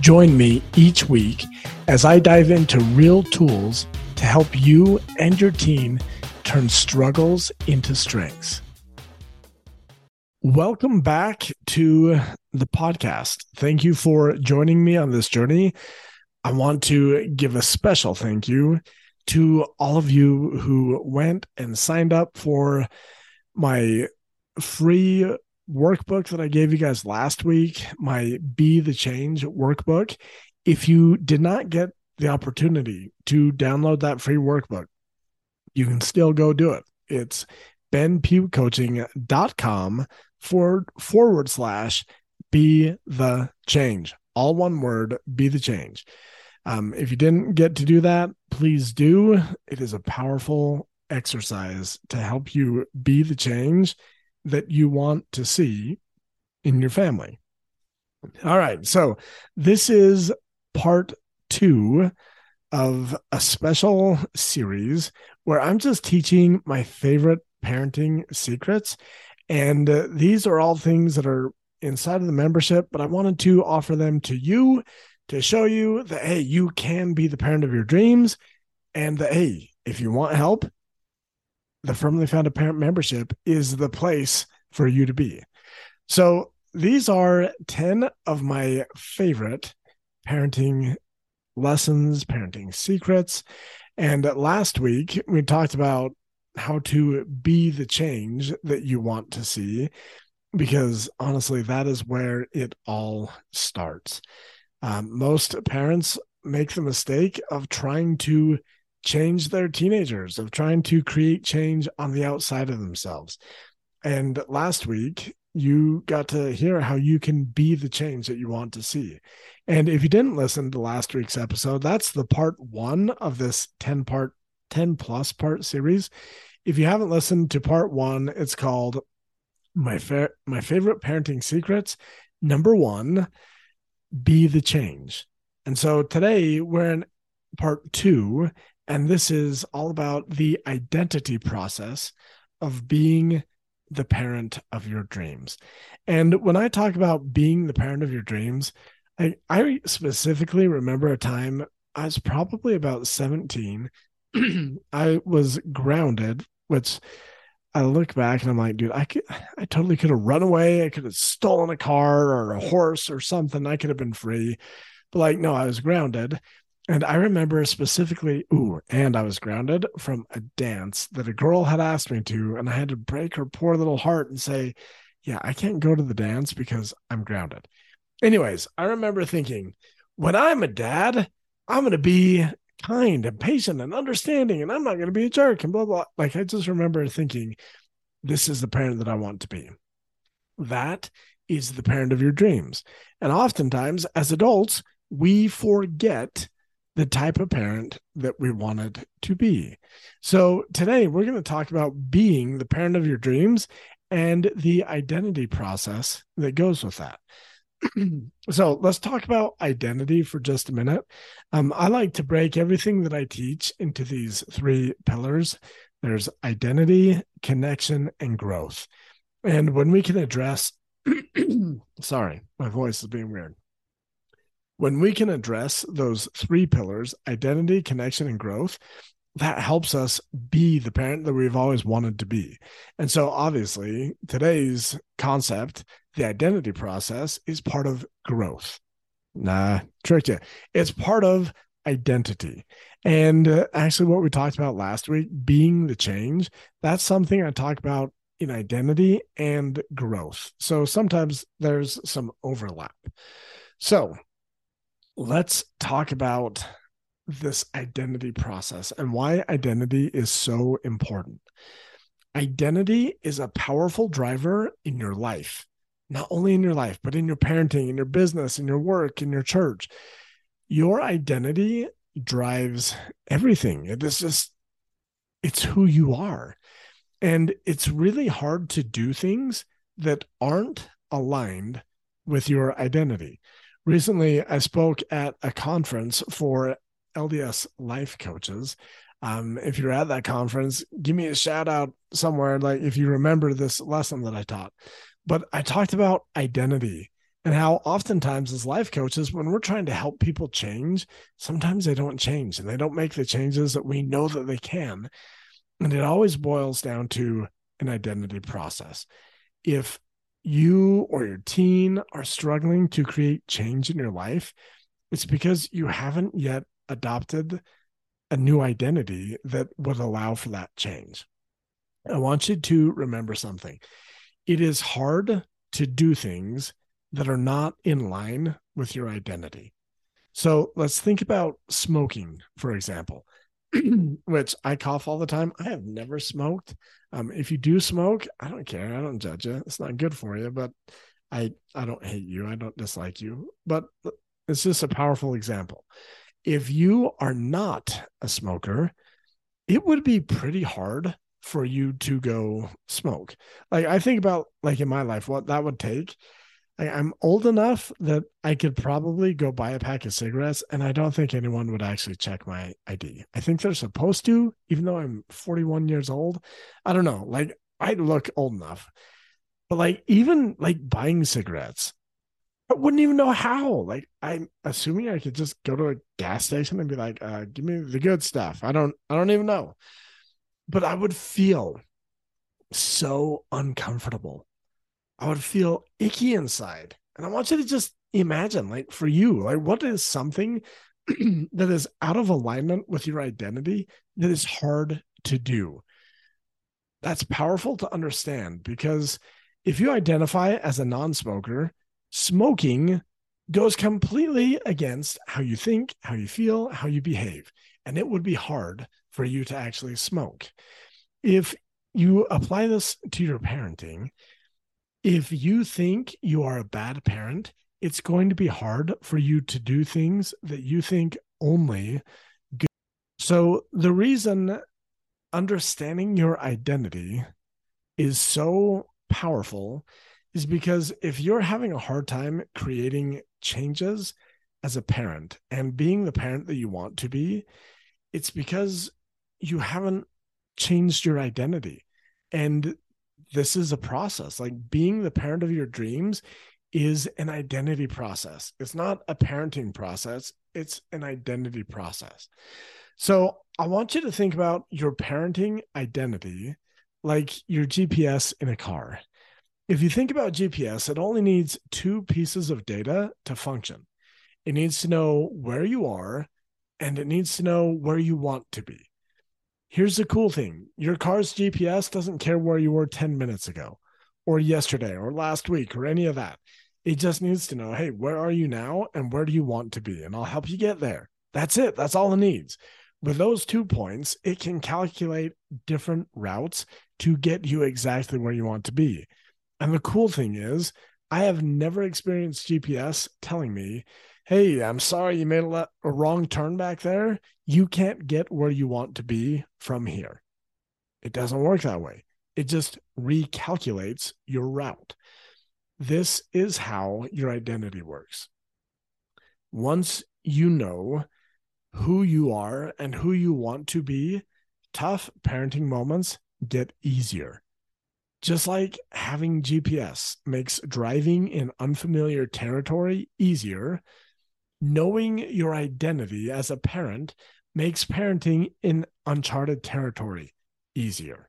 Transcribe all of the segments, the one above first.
Join me each week as I dive into real tools to help you and your team turn struggles into strengths. Welcome back to the podcast. Thank you for joining me on this journey. I want to give a special thank you to all of you who went and signed up for my free workbook that I gave you guys last week, my Be the Change workbook. If you did not get the opportunity to download that free workbook, you can still go do it. It's benpughcoaching.com forward, forward slash be the change. All one word, be the change. Um, if you didn't get to do that, please do. It is a powerful exercise to help you be the change that you want to see in your family. All right. So this is part two of a special series where I'm just teaching my favorite parenting secrets. And uh, these are all things that are inside of the membership, but I wanted to offer them to you to show you that, hey, you can be the parent of your dreams. And that, hey, if you want help, the Firmly Founded Parent membership is the place for you to be. So these are 10 of my favorite parenting lessons, parenting secrets. And last week, we talked about how to be the change that you want to see, because honestly, that is where it all starts. Um, most parents make the mistake of trying to change their teenagers, of trying to create change on the outside of themselves. And last week, you got to hear how you can be the change that you want to see. And if you didn't listen to last week's episode, that's the part one of this 10 part, 10 plus part series. If you haven't listened to part one, it's called my fa- my favorite parenting secrets. Number one, be the change. And so today we're in part two, and this is all about the identity process of being the parent of your dreams. And when I talk about being the parent of your dreams, I, I specifically remember a time I was probably about 17. I was grounded, which I look back and I'm like, dude, I could, I totally could have run away. I could have stolen a car or a horse or something. I could have been free. But like, no, I was grounded. And I remember specifically, ooh, and I was grounded from a dance that a girl had asked me to, and I had to break her poor little heart and say, yeah, I can't go to the dance because I'm grounded. Anyways, I remember thinking, when I'm a dad, I'm going to be kind and patient and understanding, and I'm not going to be a jerk and blah, blah. Like, I just remember thinking, this is the parent that I want to be. That is the parent of your dreams. And oftentimes, as adults, we forget the type of parent that we wanted to be. So today we're going to talk about being the parent of your dreams and the identity process that goes with that. so let's talk about identity for just a minute. Um, I like to break everything that I teach into these three pillars there's identity, connection, and growth. And when we can address, sorry, my voice is being weird when we can address those three pillars identity, connection, and growth that helps us be the parent that we've always wanted to be. And so, obviously, today's concept, the identity process, is part of growth. Nah, tricked you. It's part of identity. And uh, actually, what we talked about last week, being the change, that's something I talk about in identity and growth. So sometimes there's some overlap. So, let's talk about this identity process and why identity is so important. Identity is a powerful driver in your life, not only in your life, but in your parenting, in your business, in your work, in your church. Your identity drives everything. It is just, it's who you are. And it's really hard to do things that aren't aligned with your identity. Recently, I spoke at a conference for LDS life coaches. Um, if you're at that conference, give me a shout out somewhere, like if you remember this lesson that I taught. But I talked about identity and how oftentimes as life coaches, when we're trying to help people change, sometimes they don't change and they don't make the changes that we know that they can. And it always boils down to an identity process. If you or your teen are struggling to create change in your life, it's because you haven't yet adopted a new identity that would allow for that change. I want you to remember something. It is hard to do things that are not in line with your identity. So let's think about smoking, for example, which I cough all the time. I have never smoked. Um, if you do smoke, I don't care. I don't judge you. It's not good for you, but I I don't hate you. I don't dislike you. But it's just a powerful example. If you are not a smoker, it would be pretty hard for you to go smoke. Like I think about like in my life, what that would take I, I'm old enough that I could probably go buy a pack of cigarettes, and I don't think anyone would actually check my ID. I think they're supposed to, even though I'm 41 years old. I don't know. Like I look old enough, but like even like buying cigarettes, I wouldn't even know how. Like I'm assuming I could just go to a gas station and be like, uh, "Give me the good stuff." I don't. I don't even know. But I would feel so uncomfortable I would feel icky inside. And I want you to just imagine, like, for you, like, what is something that is out of alignment with your identity that is hard to do? That's powerful to understand because if you identify as a non smoker, smoking goes completely against how you think, how you feel, how you behave. And it would be hard for you to actually smoke. If you apply this to your parenting, if you think you are a bad parent, it's going to be hard for you to do things that you think only good. So, the reason understanding your identity is so powerful is because if you're having a hard time creating changes as a parent and being the parent that you want to be, it's because you haven't changed your identity. And this is a process. Like being the parent of your dreams is an identity process. It's not a parenting process, it's an identity process. So I want you to think about your parenting identity like your GPS in a car. If you think about GPS, it only needs two pieces of data to function. It needs to know where you are and it needs to know where you want to be. Here's the cool thing your car's GPS doesn't care where you were 10 minutes ago or yesterday or last week or any of that. It just needs to know, hey, where are you now and where do you want to be? And I'll help you get there. That's it. That's all it needs. With those two points, it can calculate different routes to get you exactly where you want to be. And the cool thing is, I have never experienced GPS telling me, hey, I'm sorry you made a, a wrong turn back there. You can't get where you want to be from here. It doesn't work that way. It just recalculates your route. This is how your identity works. Once you know who you are and who you want to be, tough parenting moments get easier. Just like having GPS makes driving in unfamiliar territory easier, knowing your identity as a parent makes parenting in uncharted territory easier.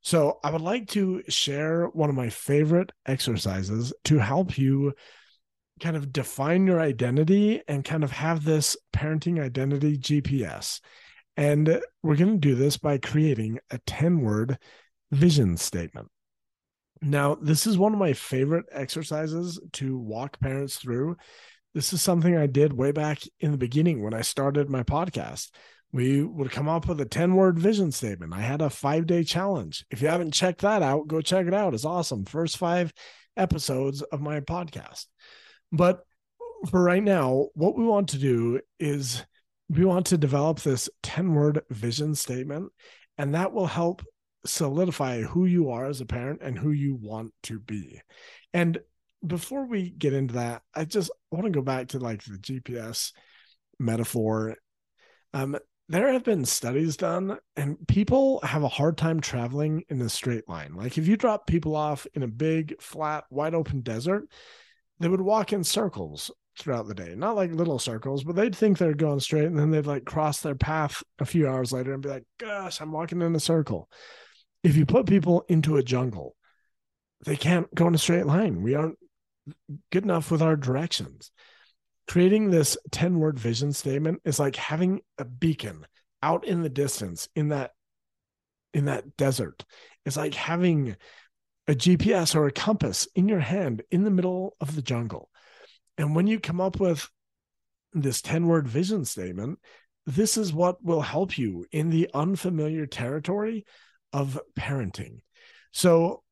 So, I would like to share one of my favorite exercises to help you kind of define your identity and kind of have this parenting identity GPS. And we're going to do this by creating a 10 word vision statement. Now, this is one of my favorite exercises to walk parents through this is something I did way back in the beginning when I started my podcast. We would come up with a 10 word vision statement. I had a five day challenge. If you haven't checked that out, go check it out. It's awesome. First five episodes of my podcast. But for right now, what we want to do is we want to develop this 10 word vision statement, and that will help solidify who you are as a parent and who you want to be. And before we get into that, I just want to go back to like the GPS metaphor. Um, there have been studies done, and people have a hard time traveling in a straight line. Like if you drop people off in a big, flat, wide open desert, they would walk in circles throughout the day. Not like little circles, but they'd think they're going straight and then they'd like cross their path a few hours later and be like, gosh, I'm walking in a circle. If you put people into a jungle, they can't go in a straight line. We aren't good enough with our directions. Creating this 10 word vision statement is like having a beacon out in the distance in that in that desert. It's like having a GPS or a compass in your hand in the middle of the jungle. And when you come up with this 10 word vision statement, this is what will help you in the unfamiliar territory of parenting. So,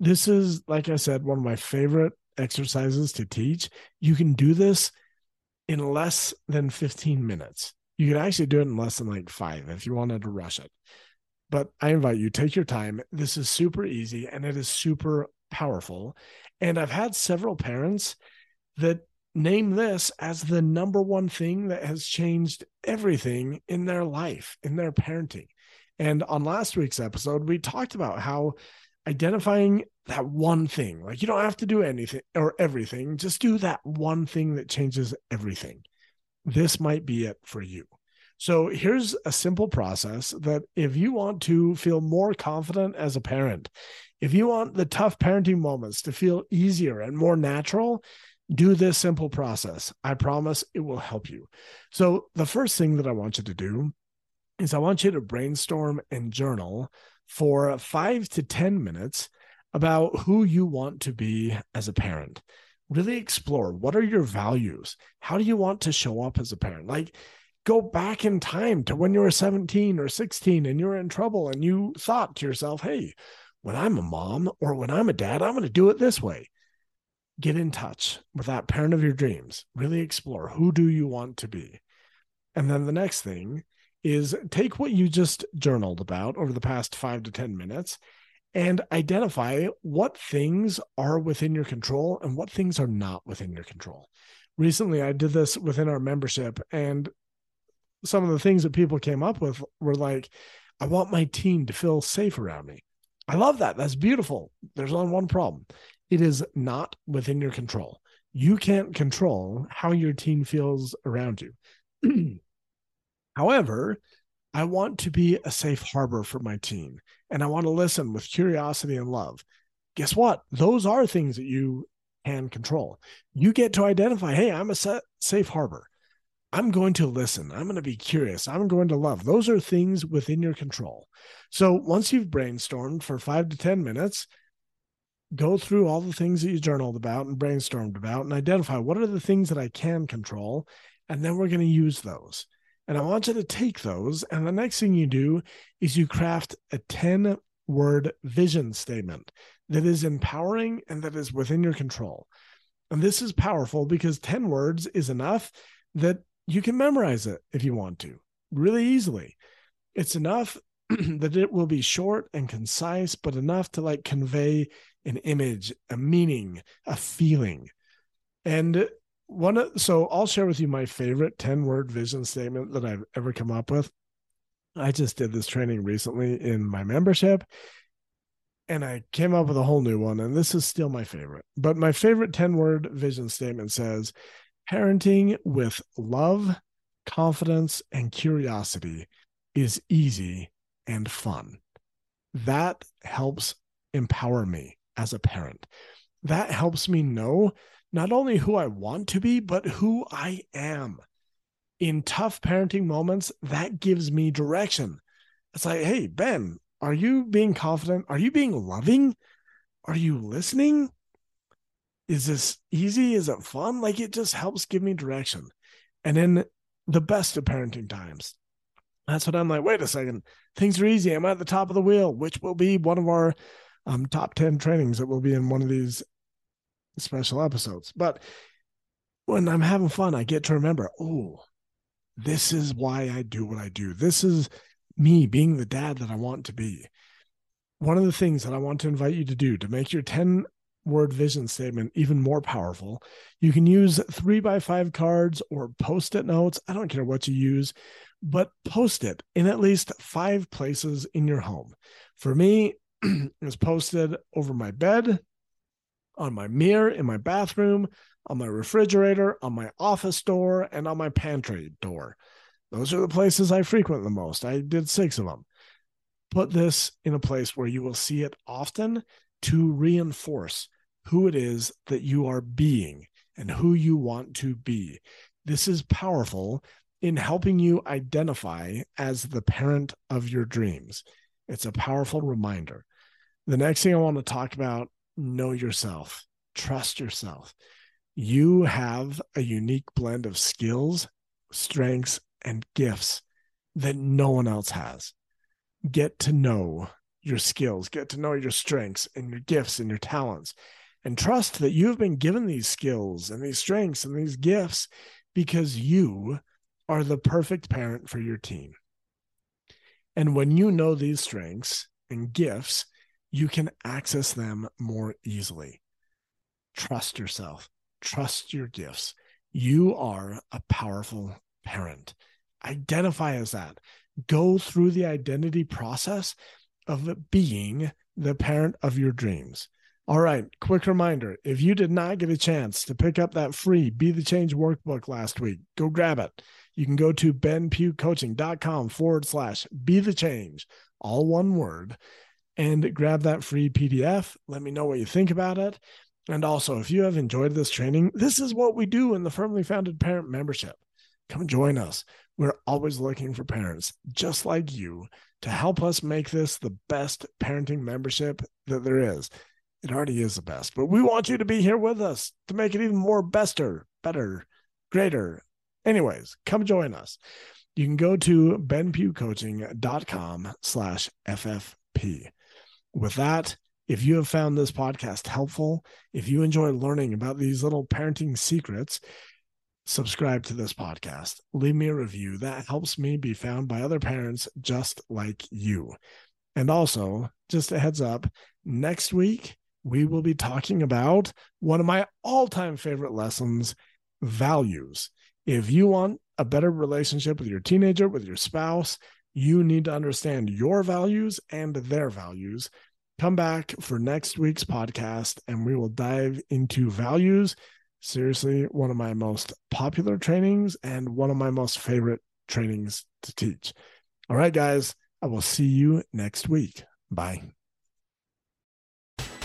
this is, like I said, one of my favorite exercises to teach. You can do this in less than 15 minutes. You can actually do it in less than like five if you wanted to rush it but I invite you, take your time. This is super easy and it is super powerful. And I've had several parents that name this as the number one thing that has changed everything in their life, in their parenting. And on last week's episode, we talked about how identifying that one thing, like you don't have to do anything or everything, just do that one thing that changes everything. This might be it for you. So here's a simple process that if you want to feel more confident as a parent, if you want the tough parenting moments to feel easier and more natural, do this simple process. I promise it will help you. So the first thing that I want you to do is I want you to brainstorm and journal for five to 10 minutes about who you want to be as a parent. Really explore what are your values? How do you want to show up as a parent? Like, go back in time to when you were 17 or 16 and you were in trouble and you thought to yourself, hey, when I'm a mom or when I'm a dad, I'm going to do it this way. Get in touch with that parent of your dreams. Really explore who do you want to be? And then the next thing is take what you just journaled about over the past five to 10 minutes and identify what things are within your control and what things are not within your control. Recently, I did this within our membership, and some of the things that people came up with were like, I want my team to feel safe around me. I love that. That's beautiful. There's only one problem it is not within your control. You can't control how your team feels around you. However, I want to be a safe harbor for my team and I want to listen with curiosity and love. Guess what? Those are things that you can control. You get to identify, hey, I'm a safe harbor. I'm going to listen. I'm going to be curious. I'm going to love. Those are things within your control. So once you've brainstormed for five to 10 minutes, go through all the things that you journaled about and brainstormed about and identify what are the things that I can control. And then we're going to use those. And I want you to take those. And the next thing you do is you craft a 10 word vision statement that is empowering and that is within your control. And this is powerful because 10 words is enough that you can memorize it if you want to really easily. It's enough that it will be short and concise, but enough to like convey an image, a meaning, a feeling. And one so I'll share with you my favorite 10 word vision statement that I've ever come up with. I just did this training recently in my membership and I came up with a whole new one and this is still my favorite. But my favorite 10 word vision statement says Parenting with love, confidence, and curiosity is easy and fun. That helps empower me as a parent. That helps me know not only who I want to be, but who I am. In tough parenting moments, that gives me direction. It's like, hey, Ben, are you being confident? Are you being loving? Are you listening? is this easy? Is it fun? Like it just helps give me direction. And in the best of parenting times, that's what I'm like. Wait a second, things are easy. I'm at the top of the wheel, which will be one of our um, top 10 trainings that will be in one of these special episodes. But when I'm having fun, I get to remember, oh, this is why I do what I do. This is me being the dad that I want to be. One of the things that I want to invite you to do to make your 10 word vision statement even more powerful, you can use three by five cards or post it notes. I don't care what you use, but post it in at least five places in your home. For me, it's posted over my bed, on my mirror in my bathroom, on my refrigerator, on my office door, and on my pantry door. Those are the places I frequent the most. I did six of them. Put this in a place where you will see it often to reinforce who it is that you are being and who you want to be. This is powerful in helping you identify as the parent of your dreams. It's a powerful reminder. The next thing I want to talk about know yourself, trust yourself. You have a unique blend of skills, strengths, and gifts that no one else has. Get to know your skills, get to know your strengths and your gifts and your talents, and trust that you have been given these skills and these strengths and these gifts because you are the perfect parent for your team. And when you know these strengths and gifts, you can access them more easily. Trust yourself, trust your gifts. You are a powerful parent. Identify as that. Go through the identity process of being the parent of your dreams. All right, quick reminder if you did not get a chance to pick up that free Be the Change workbook last week, go grab it. You can go to benpughcoaching.com forward slash be the change, all one word, and grab that free PDF. Let me know what you think about it. And also, if you have enjoyed this training, this is what we do in the Firmly Founded Parent membership. Come join us. We're always looking for parents just like you to help us make this the best parenting membership that there is. It already is the best, but we want you to be here with us to make it even more bester, better, greater. Anyways, come join us. You can go to benpughcoaching.com slash FFP. With that, if you have found this podcast helpful, if you enjoy learning about these little parenting secrets, subscribe to this podcast. Leave me a review. That helps me be found by other parents just like you. And also, just a heads up, next week we will be talking about one of my all time favorite lessons values. If you want a better relationship with your teenager, with your spouse, you need to understand your values and their values. Come back for next week's podcast and we will dive into values. Seriously, one of my most popular trainings and one of my most favorite trainings to teach. All right, guys, I will see you next week. Bye.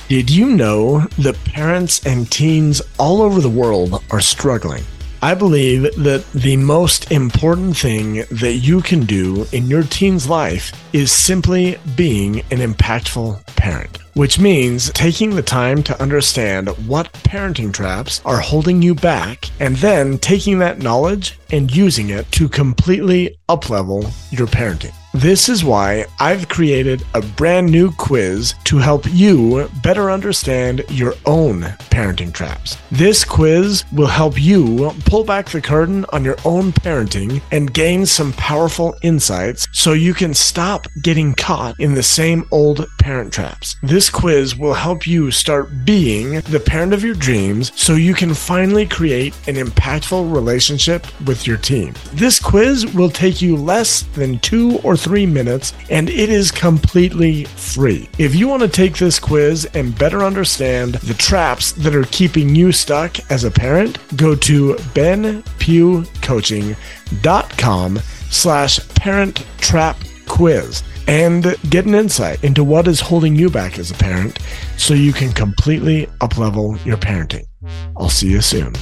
Did you know that parents and teens all over the world are struggling? I believe that the most important thing that you can do in your teen's life is simply being an impactful parent, which means taking the time to understand what parenting traps are holding you back and then taking that knowledge and using it to completely uplevel your parenting. This is why I've created a brand new quiz to help you better understand your own parenting traps. This quiz will help you pull back the curtain on your own parenting and gain some powerful insights so you can stop getting caught in the same old parent traps. This quiz will help you start being the parent of your dreams so you can finally create an impactful relationship with your team. This quiz will take you less than two or three minutes, and it is completely free. If you want to take this quiz and better understand the traps that are keeping you stuck as a parent, go to benpughcoaching.com slash parent trap quiz and get an insight into what is holding you back as a parent so you can completely uplevel your parenting. I'll see you soon.